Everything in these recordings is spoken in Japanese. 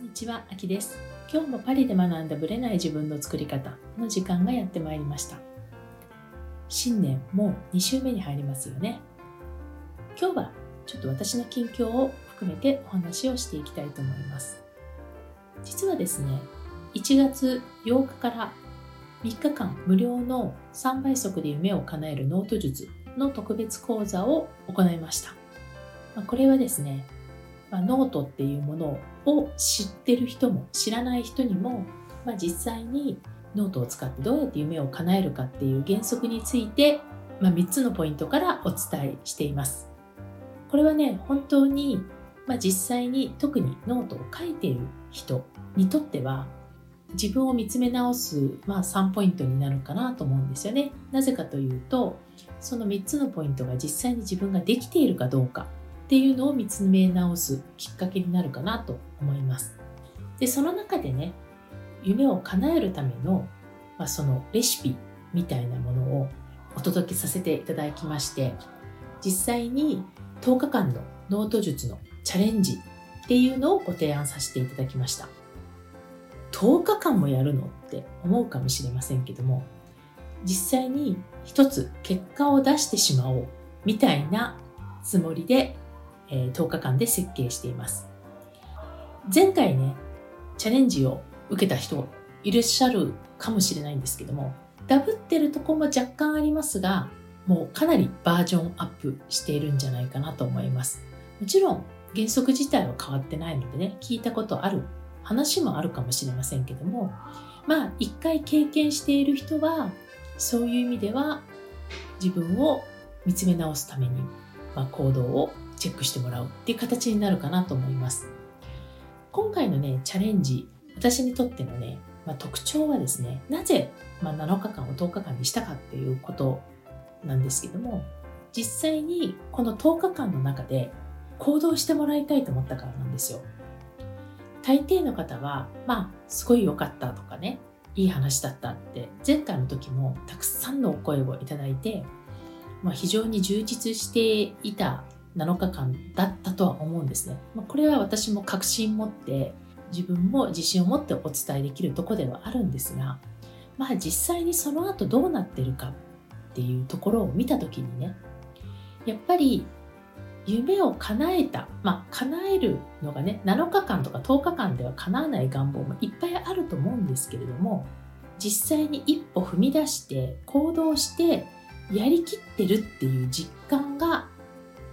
にちは、あきです。今日もパリで学んだブレない自分の作り方の時間がやってまいりました。新年もう2週目に入りますよね。今日はちょっと私の近況を含めてお話をしていきたいと思います。実はですね、1月8日から3日間無料の3倍速で夢を叶えるノート術の特別講座を行いました。これはですね、まあ、ノートっていうものを知ってる人も知らない人にも、まあ、実際にノートを使ってどうやって夢を叶えるかっていう原則について、まあ、3つのポイントからお伝えしています。これはね、本当に、まあ、実際に特にノートを書いている人にとっては自分を見つめ直す、まあ、3ポイントになるかなと思うんですよね。なぜかというと、その3つのポイントが実際に自分ができているかどうかっていうのを見つめ直すきっかけになるかなと思います。で、その中でね、夢を叶えるための、まあ、そのレシピみたいなものをお届けさせていただきまして、実際に10日間のノート術のチャレンジっていうのをご提案させていただきました。10日間もやるのって思うかもしれませんけども、実際に一つ結果を出してしまおうみたいなつもりでえ10日間で設計しています。前回ね、チャレンジを受けた人いらっしゃるかもしれないんですけども、ダブってるとこも若干ありますが、もうかなりバージョンアップしているんじゃないかなと思います。もちろん原則自体は変わってないのでね、聞いたことある話もあるかもしれませんけども、まあ一回経験している人は、そういう意味では自分を見つめ直すために、まあ、行動をチェックしてもらうっていう形になるかなと思います。今回のね、チャレンジ、私にとってのね、まあ、特徴はですね、なぜ、まあ、7日間を10日間にしたかっていうことなんですけども、実際にこの10日間の中で行動してもらいたいと思ったからなんですよ。大抵の方は、まあ、すごい良かったとかね、いい話だったって、前回の時もたくさんのお声をいただいて、まあ、非常に充実していた7日間だったとは思うんですね。これは私も確信持って自分も自信を持ってお伝えできるとこではあるんですが、まあ実際にその後どうなってるかっていうところを見た時にね、やっぱり夢を叶えた、まあ叶えるのがね、7日間とか10日間では叶わない願望もいっぱいあると思うんですけれども、実際に一歩踏み出して行動してやりきってるっていう実感が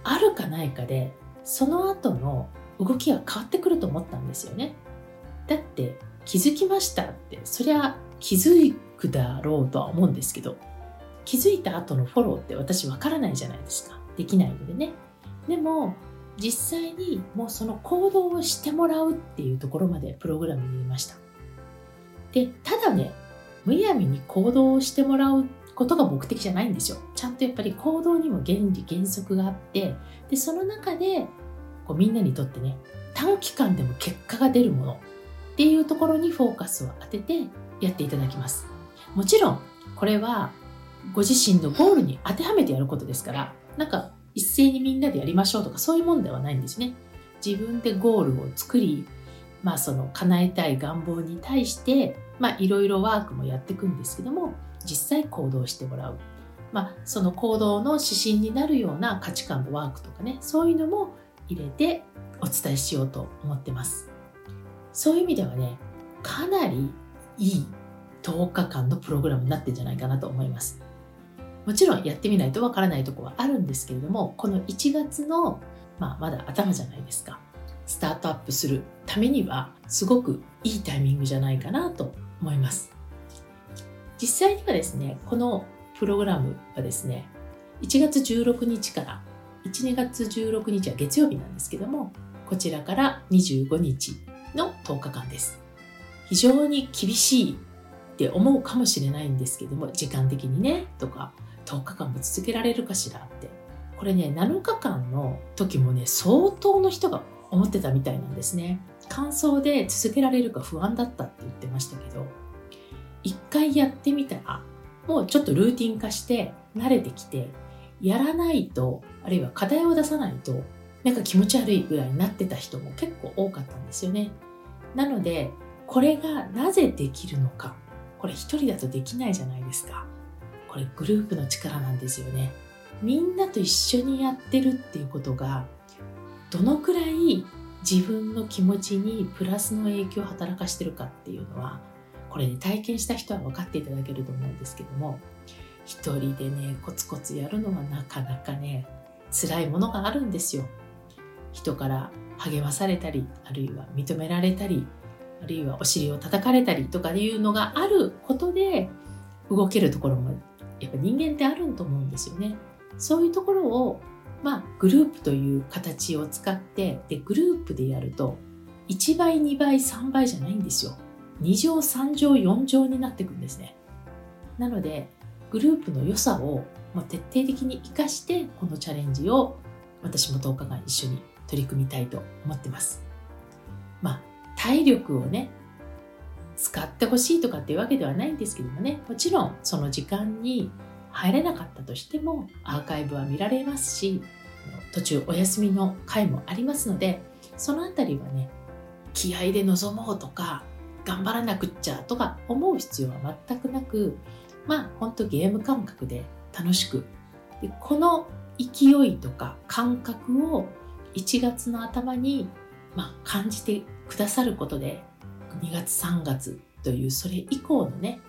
あるかないかでその後の動きが変わってくると思ったんですよね。だって気づきましたってそりゃ気づくだろうとは思うんですけど気づいた後のフォローって私わからないじゃないですか。できないのでね。でも実際にもうその行動をしてもらうっていうところまでプログラムに入れました。でただねむやみに行動をしてもらうっことが目的じゃないんですよ。ちゃんとやっぱり行動にも原理原則があってでその中でこうみんなにとってね短期間でも結果が出るものっていうところにフォーカスを当ててやっていただきます。もちろんこれはご自身のゴールに当てはめてやることですからなんか一斉にみんなでやりましょうとかそういうもんではないんですね。自分でゴールを作りまあその叶えたい願望に対してまあいろいろワークもやっていくんですけども実際行動してもらう。まあ、その行動の指針になるような価値観のワークとかね、そういうのも入れてお伝えしようと思ってます。そういう意味ではね、かなりいい10日間のプログラムになってんじゃないかなと思います。もちろんやってみないとわからないとこはあるんですけれども、この1月の、まあ、まだ頭じゃないですか。スタートアップするためには、すごくいいタイミングじゃないかなと思います。実際にはですね、このプログラムはですね、1月16日から1、2月16日は月曜日なんですけども、こちらから25日の10日間です。非常に厳しいって思うかもしれないんですけども、時間的にね、とか、10日間も続けられるかしらって。これね、7日間の時もね、相当の人が思ってたみたいなんですね。感想で続けられるか不安だったって言ってましたけど、一回やってみたら、もうちょっとルーティン化して慣れてきて、やらないと、あるいは課題を出さないと、なんか気持ち悪いぐらいになってた人も結構多かったんですよね。なのでこれがなぜできるのかこれ一人だとできないじゃないですかこれグループの力なんですよねみんなと一緒にやってるっていうことがどのくらい自分の気持ちにプラスの影響を働かしてるかっていうのはこれね体験した人は分かっていただけると思うんですけども一人でねコツコツやるのはなかなかね辛いものがあるんですよ。人から励まされたりあるいは認められたりあるいはお尻を叩かれたりとかいうのがあることで動けるところもやっぱ人間ってあると思うんですよね。そういうところをまあグループという形を使ってでグループでやると1倍2倍3倍じゃないんですよ。2乗3乗4乗になっていくんですねなのでグループの良さを徹底的に生かしてこのチャレンジを私も10日間一緒に取り組みたいと思ってます。まあ体力をね使ってほしいとかっていうわけではないんですけどもねもちろんその時間に入れなかったとしてもアーカイブは見られますし途中お休みの回もありますのでその辺りはね気合で臨もうとか頑張らなくっちゃとか思う必要は全くなくまあ本当ゲーム感覚で楽しくでこの勢いとか感覚を1月の頭に、まあ、感じてくださることで2月3月というそれ以降のね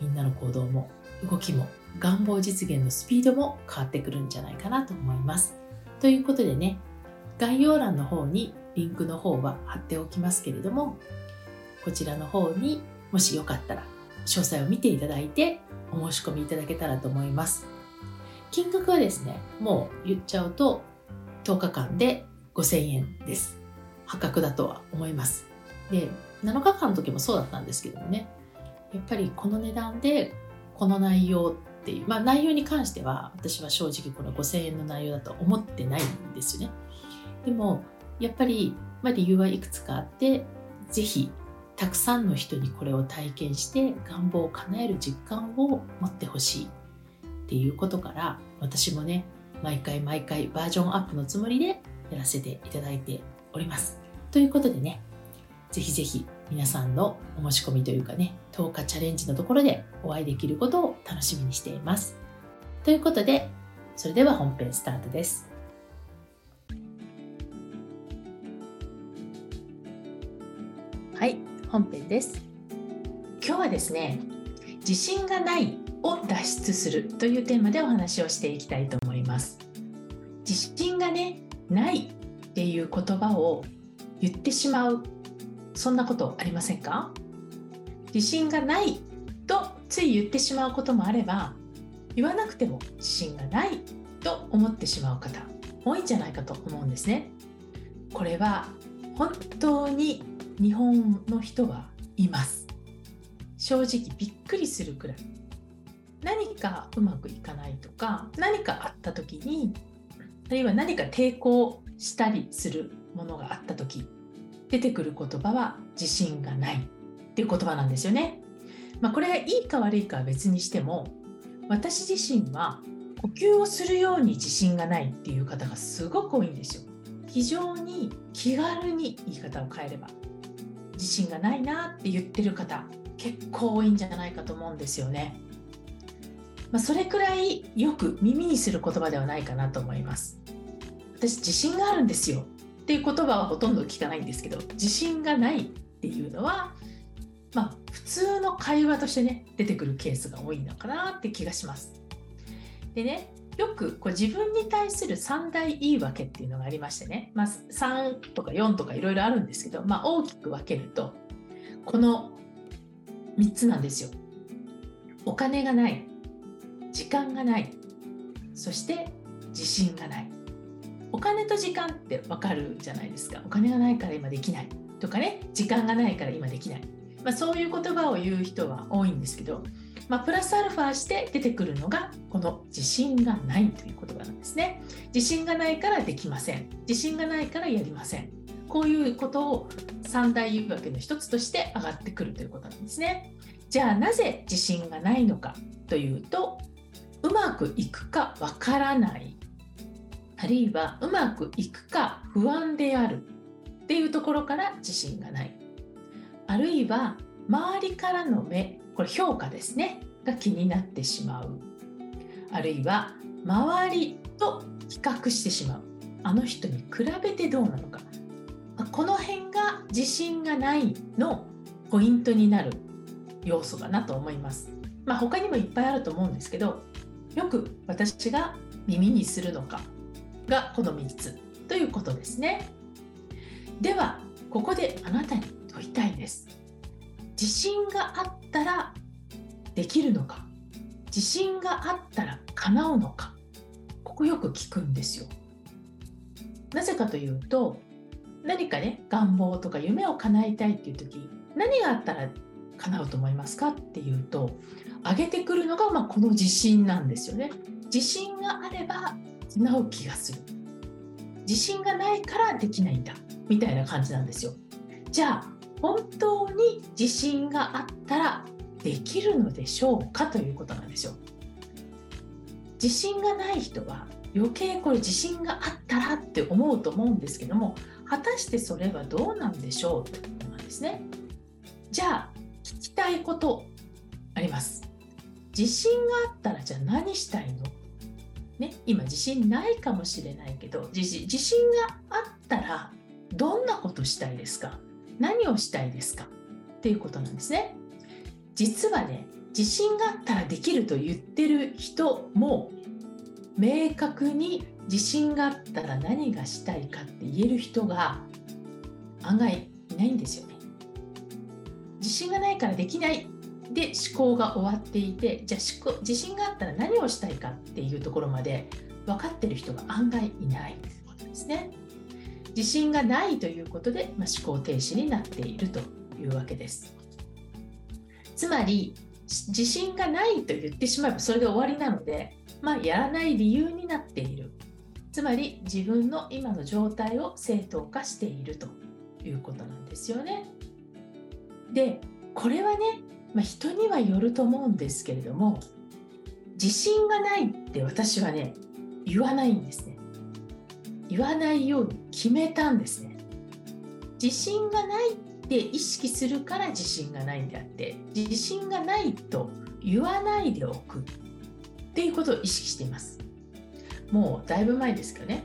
みんなの行動も動きも願望実現のスピードも変わってくるんじゃないかなと思います。ということでね概要欄の方にリンクの方は貼っておきますけれどもこちらの方にもしよかったら詳細を見ていただいてお申し込みいただけたらと思います。金額はですね、もう言っちゃうと10日間で5000円です。破格だとは思います。で、7日間の時もそうだったんですけどもね、やっぱりこの値段でこの内容っていう、まあ内容に関しては私は正直この5000円の内容だと思ってないんですよね。でも、やっぱり、まあ、理由はいくつかあって、ぜひたくさんの人にこれを体験して願望を叶える実感を持ってほしいっていうことから私もね毎回毎回バージョンアップのつもりでやらせていただいております。ということでねぜひぜひ皆さんのお申し込みというかね10日チャレンジのところでお会いできることを楽しみにしています。ということでそれでは本編スタートです。本編です。今日はですね自信がないを脱出するというテーマでお話をしていきたいと思います。自信がねないっていう言葉を言ってしまうそんなことありませんか？自信がないとつい言ってしまうこともあれば言わなくても自信がないと思ってしまう方多いんじゃないかと思うんですね。これは本当に日本の人はいます正直びっくりするくらい何かうまくいかないとか何かあった時にあるいは何か抵抗したりするものがあった時出てくる言葉は自信がないっていう言葉なんですよね。まあ、これがいいか悪いかは別にしても私自身は呼吸をするように自信がないっていう方がすごく多いんですよ。非常に気軽に言い方を変えれば自信がないなって言ってる方結構多いんじゃないかと思うんですよね。まあ、それくらいよく耳にする言葉ではないかなと思います。私自信があるんですよっていう言葉はほとんど聞かないんですけど自信がないっていうのはまあ普通の会話としてね出てくるケースが多いのかなって気がします。でねよくこう自分に対する三大言い訳っていうのがありましてね、まあ、3とか4とかいろいろあるんですけど、まあ、大きく分けるとこの3つなんですよ。お金がない時間がないそして自信がない。お金と時間って分かるじゃないですか。お金がないから今できない。とかね時間がないから今できない、まあ、そういう言葉を言う人は多いんですけどまあ、プラスアルファして出てくるのがこの自信がないという言葉なんですね。自信がないからできません。自信がないからやりません。こういうことを三大言い訳の一つとして上がってくるということなんですね。じゃあなぜ自信がないのかというとうまくいくかわからないあるいはうまくいくか不安であるっていうところから自信がないあるいは周りからの目これ評価ですね。が気になってしまう。あるいは周りと比較してしまう。あの人に比べてどうなのか。この辺が自信がないの。ポイントになる要素かなと思います。まあ、他にもいっぱいあると思うんですけどよく私が耳にするのか。がこの3つ。ということですね。ではここであなたに問いたいです。自信があったらできるのか自信があったら叶うのかここよく聞くんですよ。なぜかというと何かね願望とか夢を叶えたいっていう時何があったら叶うと思いますか？っていうと上げてくるのが、まあ、この自信なんですよね。自信があれば叶う気がする。自信がないからできないんだみたいな感じなんですよ。じゃあ本当に自信があったらできるのでしょうかということなんですよ。自信がない人は余計これ自信があったらって思うと思うんですけども果たしてそれはどうなんでしょうということなんですね。じゃあ聞きたいことあります。自信があったらじゃあ何したいの？ね、今自信ないかもしれないけど自信があったらどんなことしたいですか？何をしたいですか？っていうことなんですね。実はね自信があったらできると言ってる人も明確に自信があったら何がしたいかって言える人が案外いないんですよね。自信がないからできないで思考が終わっていてじゃあ思考自信があったら何をしたいかっていうところまで分かってる人が案外いないということですね。自信がないということで、まあ、思考停止になっているというわけです。つまり自信がないと言ってしまえばそれで終わりなのでまあ、やらない理由になっているつまり自分の今の状態を正当化しているということなんですよね。でこれはね、まあ、人にはよると思うんですけれども自信がないって私はね言わないんですね。言わないように決めたんですね。自信がないって意識するから自信がないんであって自信がないと言わないでおくっていうことを意識しています。もうだいぶ前ですけどね。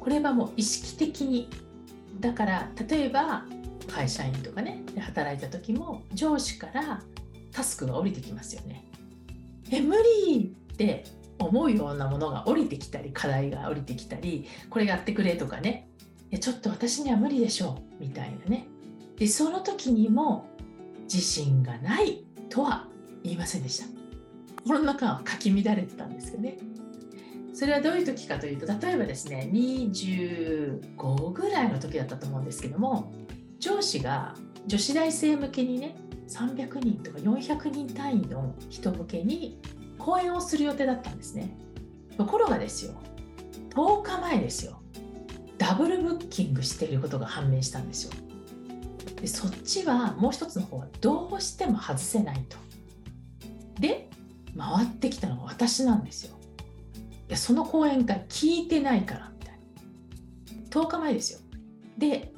これはもう意識的に。だから例えば会社員とかねで働いた時も上司からタスクが降りてきますよね。え無理って思うようなものが降りてきたり課題が降りてきたりこれやってくれとかね。いやちょっと私には無理でしょう。みたいなね。でその時にも自信がないとは言いませんでした。心の中はかき乱れてたんですよね。それはどういう時かというと例えばですね25ぐらいの時だったと思うんですけども上司が女子大生向けにね300人とか400人単位の人向けに講演をする予定だったんですね。ところがですよ10日前ですよダブルブッキングしていることが判明したんですよ。でそっちはもう一つの方はどうしても外せないと。で回ってきたのが私なんですよ。いやその講演会聞いてないからみたいな。10日前ですよ。で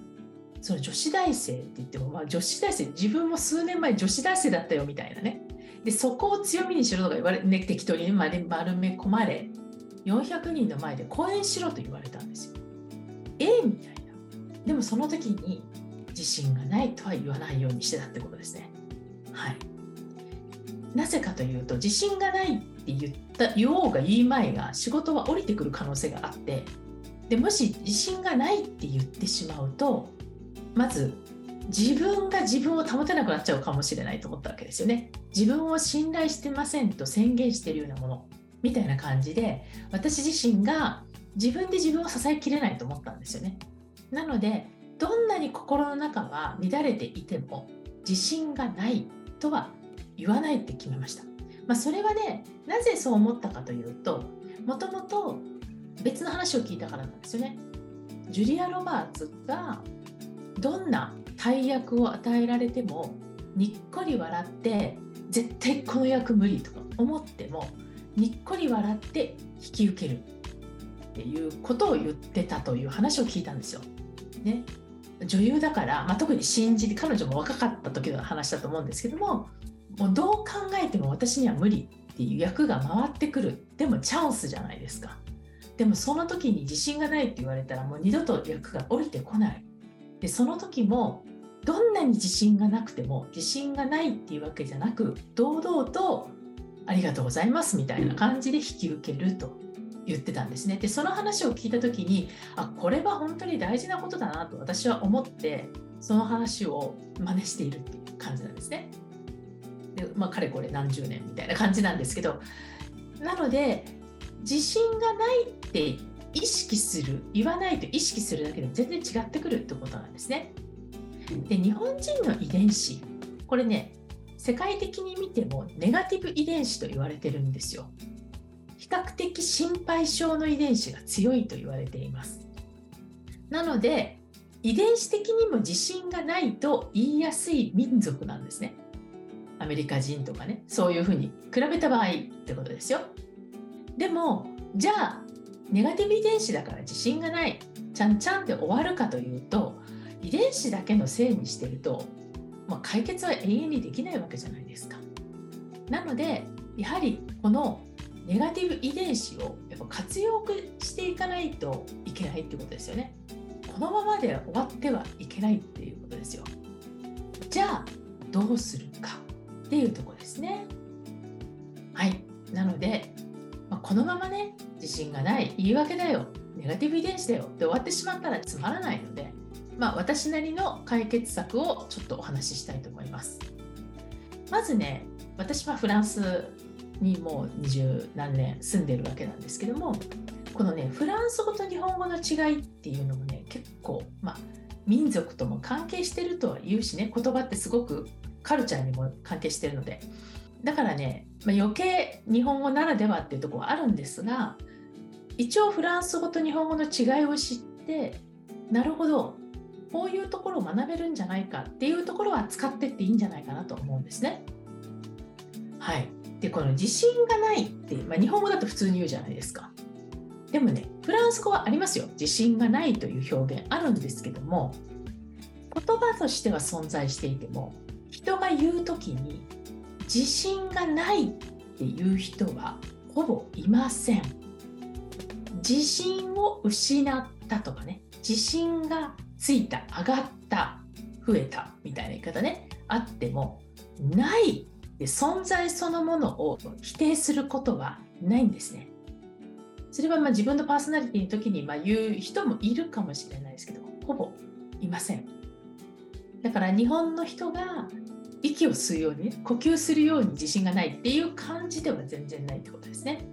その女子大生って言っても、まあ、女子大生自分も数年前女子大生だったよみたいなね。でそこを強みにしろとか言われ、ね、適当に、ね、丸め込まれ400人の前で講演しろと言われたんですよ。ええみたいな。でもその時に自信がないとは言わないようにしてたってことですね。はい。なぜかというと自信がないって言った言おうが言いまいが仕事は降りてくる可能性があってでもし自信がないって言ってしまうとまず自分が自分を保てなくなっちゃうかもしれないと思ったわけですよね。自分を信頼してませんと宣言しているようなものみたいな感じで私自身が自分で自分を支えきれないと思ったんですよね。なのでどんなに心の中は乱れていても自信がないとは言わないって決めました。まあ、それはねなぜそう思ったかというともともと別の話を聞いたからなんですよね。ジュリア・ロバーツがどんな大役を与えられてもにっこり笑って絶対この役無理とか思ってもにっこり笑って引き受けるっていうことを言ってたという話を聞いたんですよ。ね、女優だから、まあ、特に新人で彼女も若かった時の話だと思うんですけどももうどう考えても私には無理っていう役が回ってくる。でもチャンスじゃないですか。でもその時に自信がないって言われたらもう二度と役が降りてこない。でその時もどんなに自信がなくても自信がないっていうわけじゃなく堂々とありがとうございますみたいな感じで引き受けると言ってたんですね。でその話を聞いた時にあこれは本当に大事なことだなと私は思ってその話を真似しているっていう感じなんですね。でまあかれこれ何十年みたいな感じなんですけどなので自信がないって意識する言わないと意識するだけで全然違ってくるってことなんですね。で日本人の遺伝子これね世界的に見てもネガティブ遺伝子と言われてるんですよ。比較的心配性の遺伝子が強いと言われています。なので遺伝子的にも自信がないと言いやすい民族なんですね。アメリカ人とかねそういうふうに比べた場合ってことですよ。でもじゃあネガティブ遺伝子だから自信がないちゃんちゃんで終わるかというと遺伝子だけのせいにしてると、まあ、解決は永遠にできないわけじゃないですか。なのでやはりこのネガティブ遺伝子をやっぱ活用していかないといけないってことですよね。このままで終わってはいけないっていうことですよ。じゃあどうするかっていうとこですね。はい。なので、まあ、このままね自信がない言い訳だよネガティブ遺伝子だよって終わってしまったらつまらないので、まあ、私なりの解決策をちょっとお話ししたいと思います。まずね私はフランスにもう二十何年住んでるわけなんですけどもこのねフランス語と日本語の違いっていうのもね結構まあ民族とも関係してるとは言うしね言葉ってすごくカルチャーにも関係してるのでだからね、まあ、余計日本語ならではっていうところはあるんですが一応フランス語と日本語の違いを知ってなるほどこういうところを学べるんじゃないかっていうところは使ってっていいんじゃないかなと思うんですね。はい。でこの自信がないって、まあ、日本語だと普通に言うじゃないですか。でもねフランス語はありますよ自信がないという表現あるんですけども言葉としては存在していても人が言う時に自信がないっていう人はほぼいません自信を失ったとかね自信がついた上がった増えたみたいな言い方ねあってもないで存在そのものを否定することはないんですね。それはま自分のパーソナリティの時にま言う人もいるかもしれないですけどほぼいません。だから日本の人が息を吸うように、呼吸するように自信がないっていう感じでは全然ないってことですね。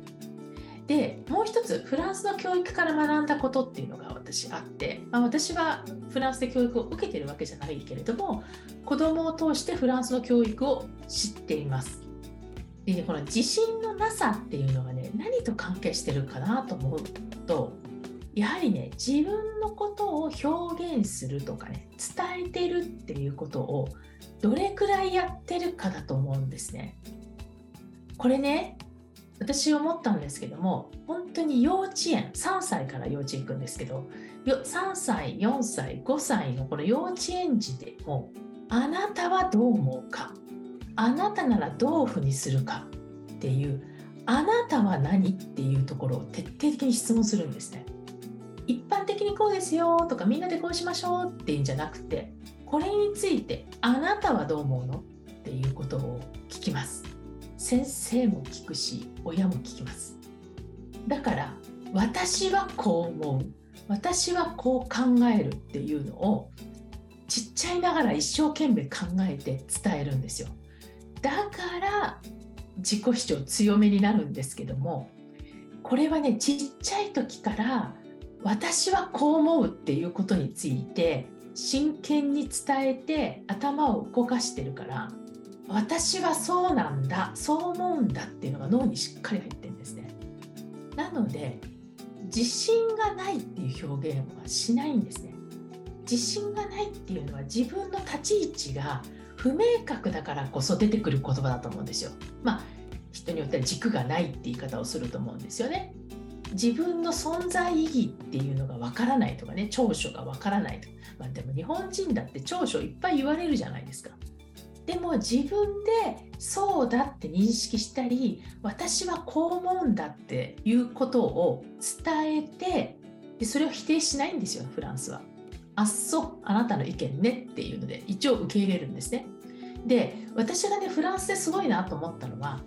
でもう一つフランスの教育から学んだことっていうのが私あって、まあ、私はフランスで教育を受けてるわけじゃないけれども子供を通してフランスの教育を知っています。で、ね、この自信のなさっていうのがね何と関係してるかなと思うとやはりね自分のことを表現するとかね伝えてるっていうことをどれくらいやってるかだと思うんですね。これね私思ったんですけども本当に幼稚園3歳から幼稚園行くんですけど3歳4歳5歳のこの幼稚園児でもあなたはどう思うか？あなたならどういうふうにするか？っていうあなたは何？っていうところを徹底的に質問するんですね。一般的にこうですよとかみんなでこうしましょうっていうんじゃなくてこれについてあなたはどう思うの？っていうことを。先生も聞くし親も聞きます。だから私はこう思う。私はこう考えるっていうのをちっちゃいながら一生懸命考えて伝えるんですよ。だから自己主張強めになるんですけどもこれはねちっちゃい時から私はこう思うっていうことについて真剣に伝えて頭を動かしてるから私はそうなんだそう思うんだっていうのが脳にしっかり入ってるんですね。なので自信がないっていう表現はしないんですね。自信がないっていうのは自分の立ち位置が不明確だからこそ出てくる言葉だと思うんですよ。まあ人によっては軸がないって言い方をすると思うんですよね。自分の存在意義っていうのがわからないとかね長所がわからないとか、まあ、でも日本人だって長所いっぱい言われるじゃないですか。でも自分でそうだって認識したり私はこう思うんだっていうことを伝えてでそれを否定しないんですよフランスは。あっそあなたの意見ねっていうので一応受け入れるんですね。で私がねフランスですごいなと思ったのは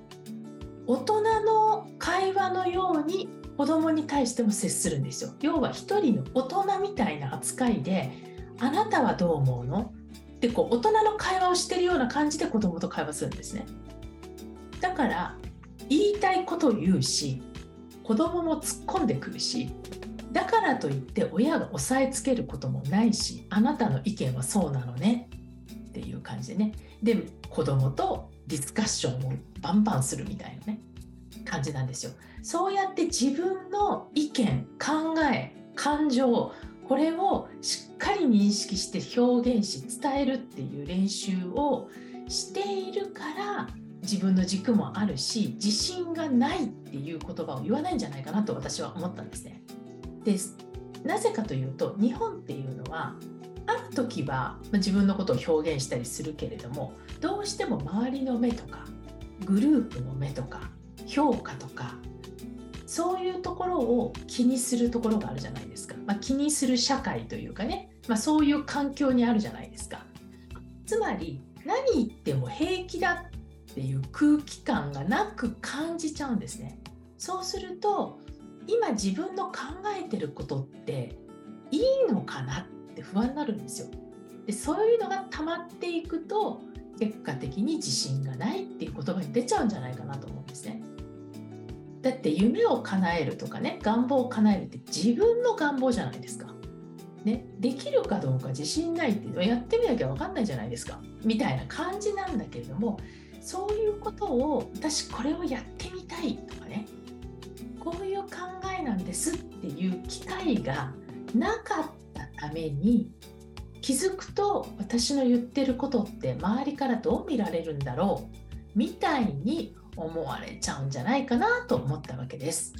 大人の会話のように子供に対しても接するんですよ。要は一人の大人みたいな扱いであなたはどう思うの？ってこう大人の会話をしてるような感じで子供と会話するんですね。だから言いたいことを言うし子供も突っ込んでくるしだからといって親が押さえつけることもないしあなたの意見はそうなのねっていう感じでねで子供とディスカッションをバンバンするみたいなね感じなんですよ。そうやって自分の意見考え感情これをしっかり認識して表現し伝えるっていう練習をしているから自分の軸もあるし自信がないっていう言葉を言わないんじゃないかなと私は思ったんですね。でなぜかというと日本っていうのはある時は自分のことを表現したりするけれどもどうしても周りの目とかグループの目とか評価とかそういうところを気にするところがあるじゃないですか、まあ、気にする社会というかね、まあ、そういう環境にあるじゃないですかつまり何言っても平気だっていう空気感がなく感じちゃうんですねそうすると今自分の考えてることっていいのかなって不安になるんですよ。でそういうのが溜まっていくと結果的に自信がないっていう言葉に出ちゃうんじゃないかなと思う。だって夢を叶えるとかね願望を叶えるって自分の願望じゃないですか。ね、できるかどうか自信ないっていうのはやってみなきゃ分かんないじゃないですかみたいな感じなんだけれどもそういうことを私これをやってみたいとかねこういう考えなんですっていう機会がなかったために気づくと私の言ってることって周りからどう見られるんだろうみたいに思われちゃうんじゃないかなと思ったわけです。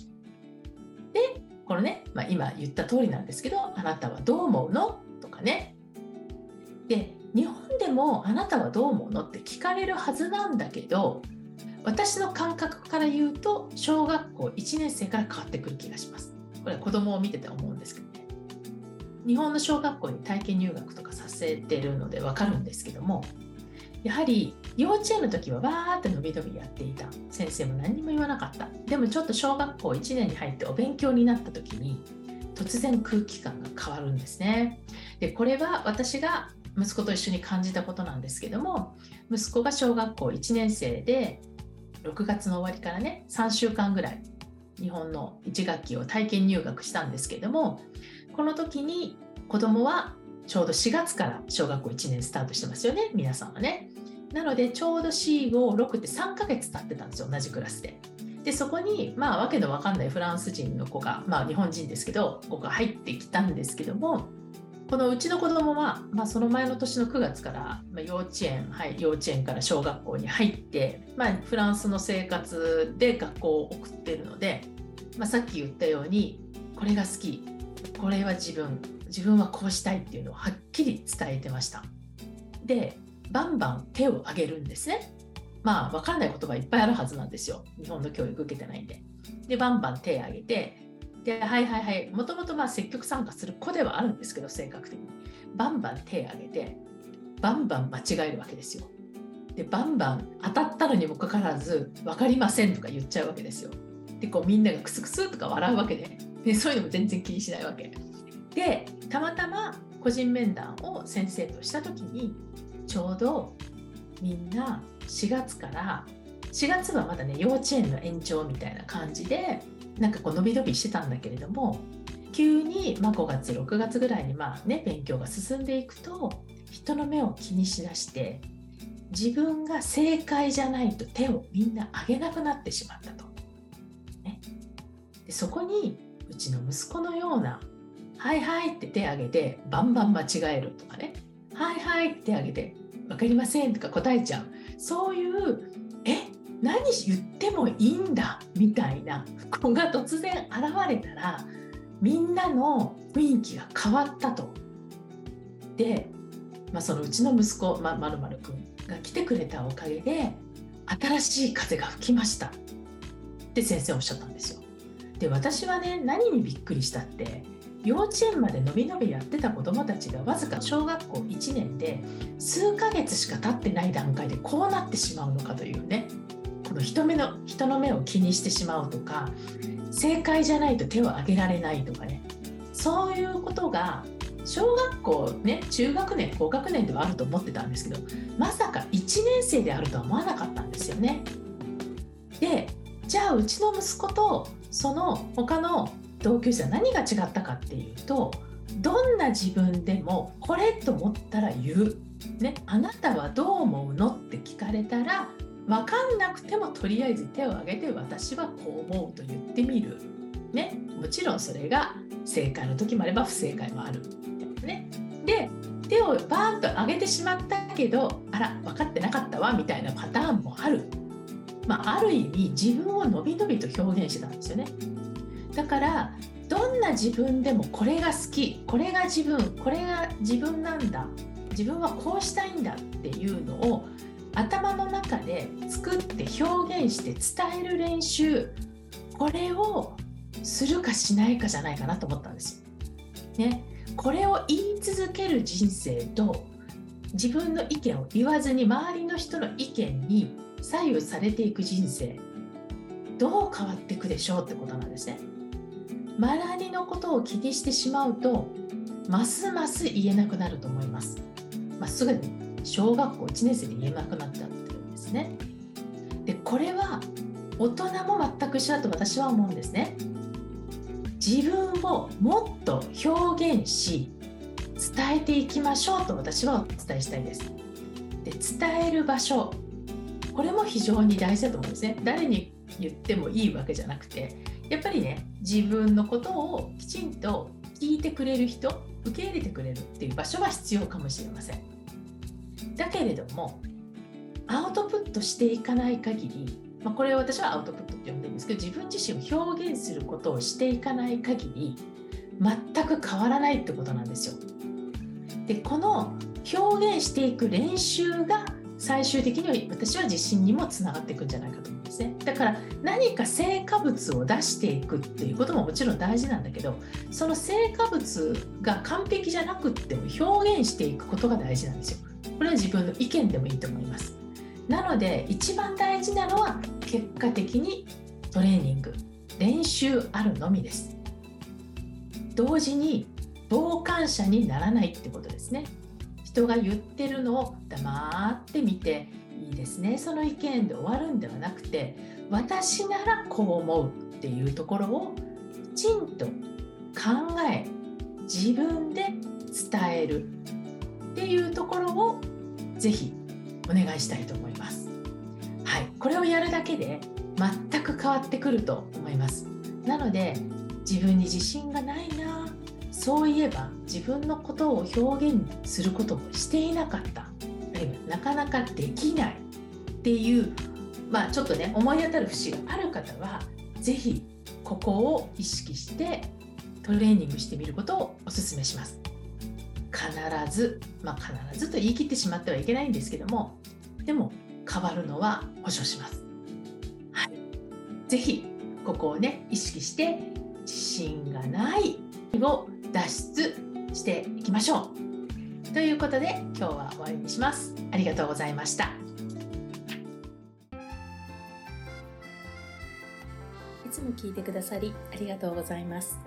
でこのね、まあ、今言った通りなんですけどあなたはどう思うの？とかねで日本でもあなたはどう思うのって聞かれるはずなんだけど私の感覚から言うと小学校1年生から変わってくる気がします。これは子供を見てて思うんですけどね。日本の小学校に体験入学とかさせてるので分かるんですけどもやはり幼稚園の時はわーって伸び伸びやっていた先生も何にも言わなかった。でもちょっと小学校1年に入ってお勉強になった時に突然空気感が変わるんですね。でこれは私が息子と一緒に感じたことなんですけども息子が小学校1年生で6月の終わりからね3週間ぐらい日本の1学期を体験入学したんですけどもこの時に子供はちょうど4月から小学校1年スタートしてますよね皆さんはね。なのでちょうど456って3ヶ月経ってたんですよ同じクラスで。でそこにまあわけのわかんないフランス人の子がまあ日本人ですけど子が入ってきたんですけどもこのうちの子供は、まあ、その前の年の9月から、幼稚園、はい、幼稚園から小学校に入って、まあ、フランスの生活で学校を送ってるので、まあ、さっき言ったようにこれが好きこれは自分自分はこうしたいっていうのをはっきり伝えてました。でバンバン手を挙げるんですね。まあ分からないことがいっぱいあるはずなんですよ。日本の教育受けてないんで。でバンバン手を挙げてではいはいはいもともとまあ積極参加する子ではあるんですけど性格的に。バンバン手を挙げてバンバン間違えるわけですよ。でバンバン当たったのにもかかわらず分かりませんとか言っちゃうわけですよ。でこうみんながクスクスとか笑うわけで。でそういうのも全然気にしないわけ。でたまたま個人面談を先生とした時にちょうどみんな4月から4月はまだね幼稚園の延長みたいな感じでなんかこう伸び伸びしてたんだけれども急に、まあ、5月6月ぐらいにまあね勉強が進んでいくと人の目を気にしだして自分が正解じゃないと手をみんな上げなくなってしまったと。ね、でそこにうちの息子のような「はいはい」って手を挙げてバンバン間違えるとかね「はいはい」って手を挙げて「分かりません」とか答えちゃうそういう「え何言ってもいいんだみたいな 子が突然現れたらみんなの雰囲気が変わったと。で、まあ、そのうちの息子、まるまるくんが来てくれたおかげで新しい風が吹きましたって先生おっしゃったんですよ。で私はね何にびっくりしたって幼稚園までのびのびやってた子どもたちがわずか小学校1年で数ヶ月しか経ってない段階でこうなってしまうのかというねこの人目の人の目を気にしてしまうとか正解じゃないと手を挙げられないとかねそういうことが小学校ね中学年高学年ではあると思ってたんですけどまさか1年生であるとは思わなかったんですよね。でじゃあうちの息子とその他の同級生は何が違ったかっていうとどんな自分でもこれと思ったら言う。ね、あなたはどう思うのって聞かれたら分かんなくてもとりあえず手を挙げて私はこう思うと言ってみる。ね、もちろんそれが正解の時もあれば不正解もある。ね、で手をバーンと上げてしまったけどあら分かってなかったわみたいなパターンもある。まあ、ある意味自分をのびのびと表現してたんですよね。だからどんな自分でもこれが好きこれが自分これが自分なんだ自分はこうしたいんだっていうのを頭の中で作って表現して伝える練習これをするかしないかじゃないかなと思ったんですよ。ね、これを言い続ける人生と自分の意見を言わずに周りの人の意見に左右されていく人生どう変わっていくでしょうってことなんですね。周りのことを気にしてしまうとますます言えなくなると思います。まあ、すぐに小学校1年生で言えなくなっちゃってるんですね。でこれは大人も全く一緒だと私は思うんですね。自分をもっと表現し伝えていきましょうと私はお伝えしたいです。で伝える場所これも非常に大事だと思うんですね。誰に言ってもいいわけじゃなくてやっぱりね自分のことをきちんと聞いてくれる人受け入れてくれるっていう場所は必要かもしれません。だけれどもアウトプットしていかない限り、まあ、これを私はアウトプットって呼んでるんですけど自分自身を表現することをしていかない限り全く変わらないってことなんですよ。でこの表現していく練習が最終的には私は自信にもつながっていくんじゃないかとですね。だから何か成果物を出していくっていうことももちろん大事なんだけどその成果物が完璧じゃなくっても表現していくことが大事なんですよ。これは自分の意見でもいいと思います。なので一番大事なのは結果的にトレーニング。練習あるのみです。同時に傍観者にならないってことですね。人が言ってるのを黙って見ていいですねその意見で終わるんではなくて私ならこう思うっていうところをきちんと考え自分で伝えるっていうところをぜひお願いしたいと思います。はい、これをやるだけで全く変わってくると思います。なので自分に自信がないなそういえば自分のことを表現することをしていなかったなかなかできないっていうまあちょっとね思い当たる節がある方は是非ここを意識してトレーニングしてみることをお勧めします。必ず、まあ、必ずと言い切ってしまってはいけないんですけどもでも変わるのは保証します。はい、ぜひここをね意識して自信がないを脱出していきましょう。ということで今日は終わりにします。ありがとうございました。いつも聞いてくださりありがとうございます。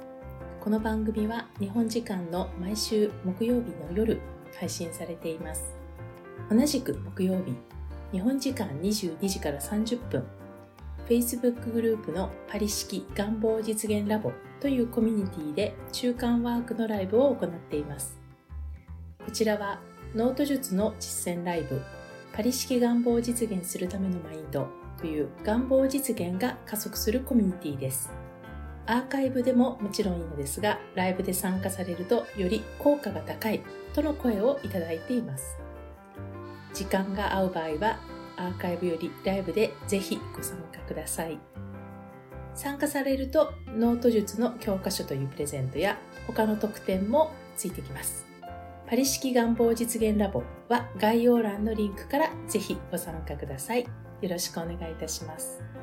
この番組は日本時間の毎週木曜日の夜配信されています。同じく木曜日、日本時間22時から30分 Facebook グループのパリ式願望実現ラボというコミュニティで中間ワークのライブを行っています。こちらはノート術の実践ライブパリ式願望を実現するためのマインドという願望実現が加速するコミュニティです。アーカイブでももちろんいいのですが、ライブで参加されるとより効果が高いとの声をいただいています。時間が合う場合はアーカイブよりライブでぜひご参加ください。参加されるとノート術の教科書というプレゼントや他の特典もついてきます。パリ式願望実現ラボは概要欄のリンクからぜひご参加ください。よろしくお願いいたします。